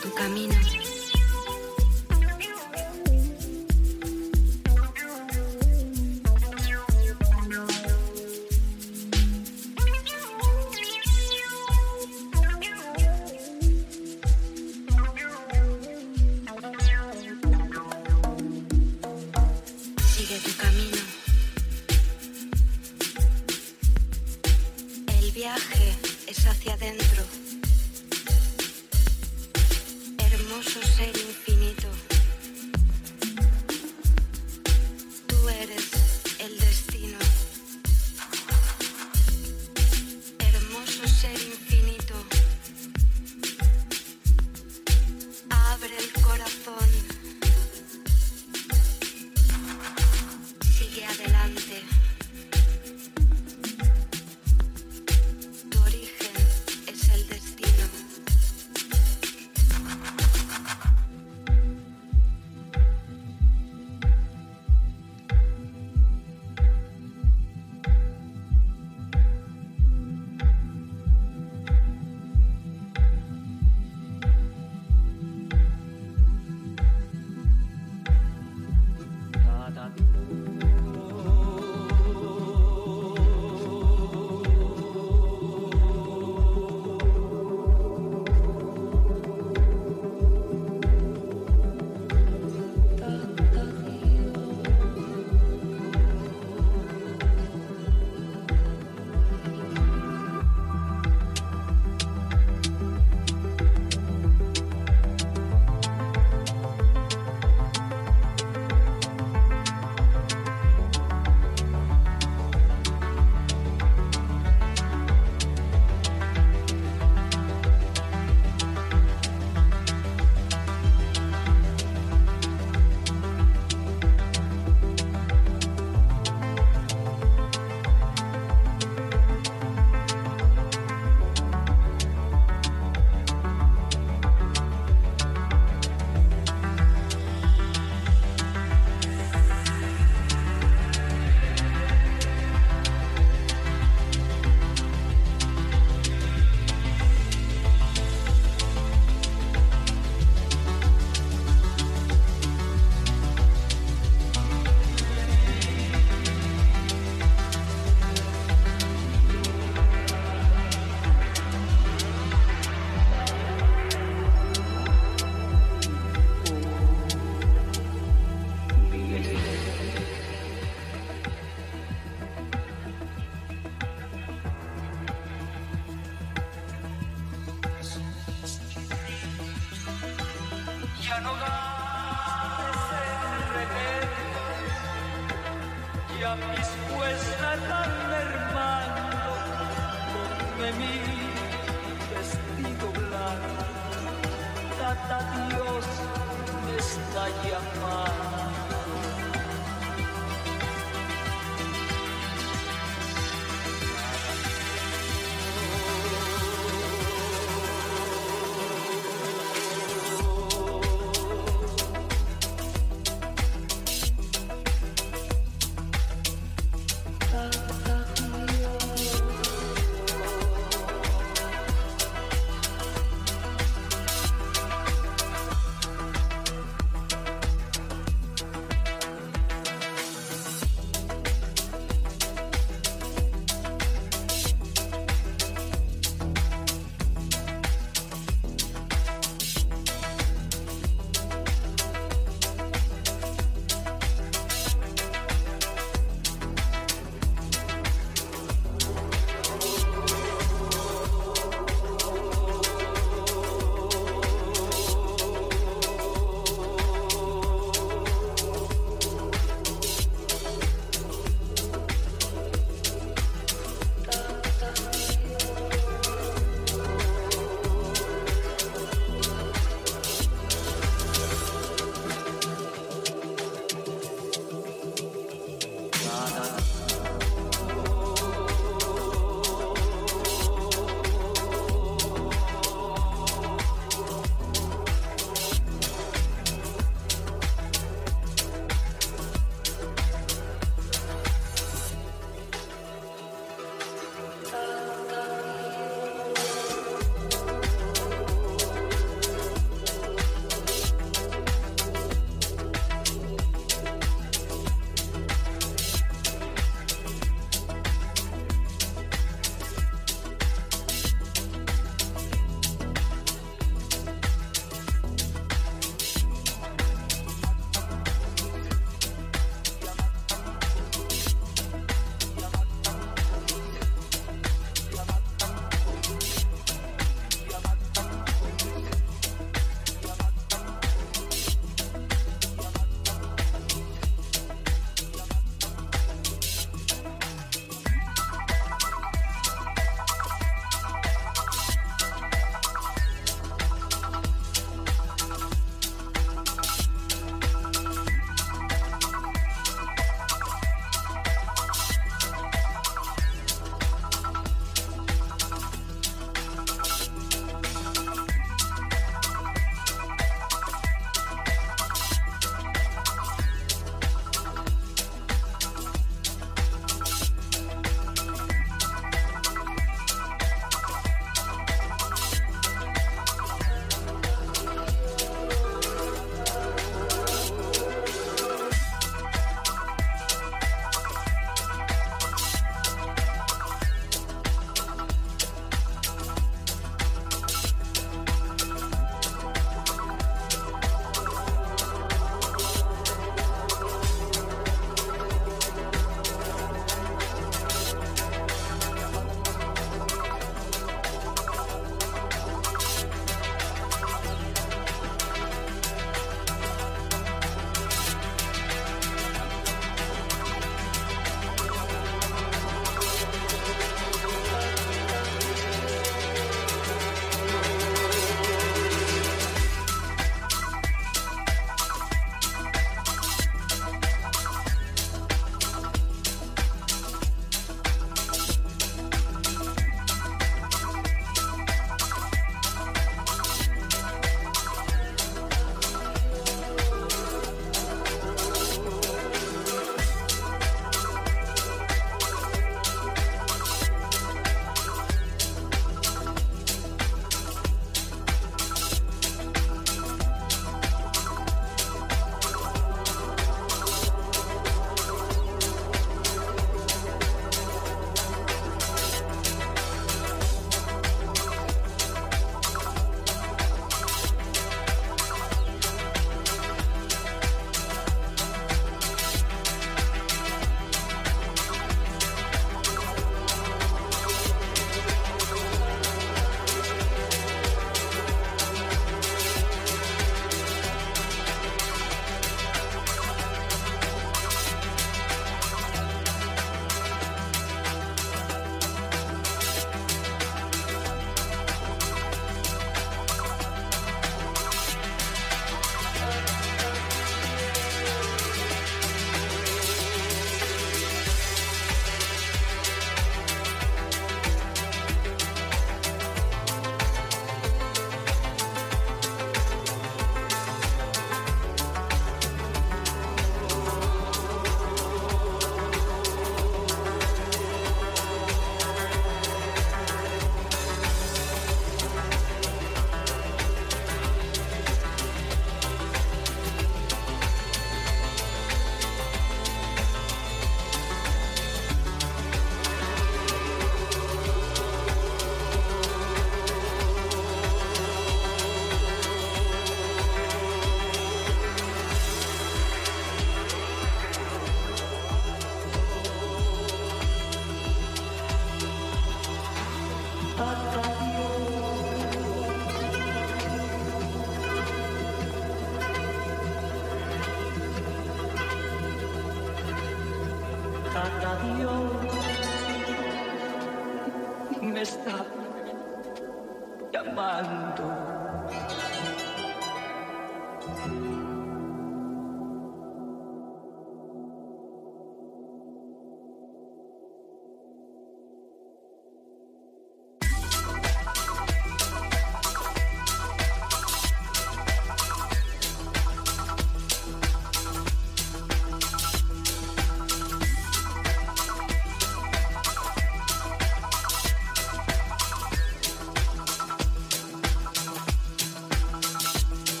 tu camino.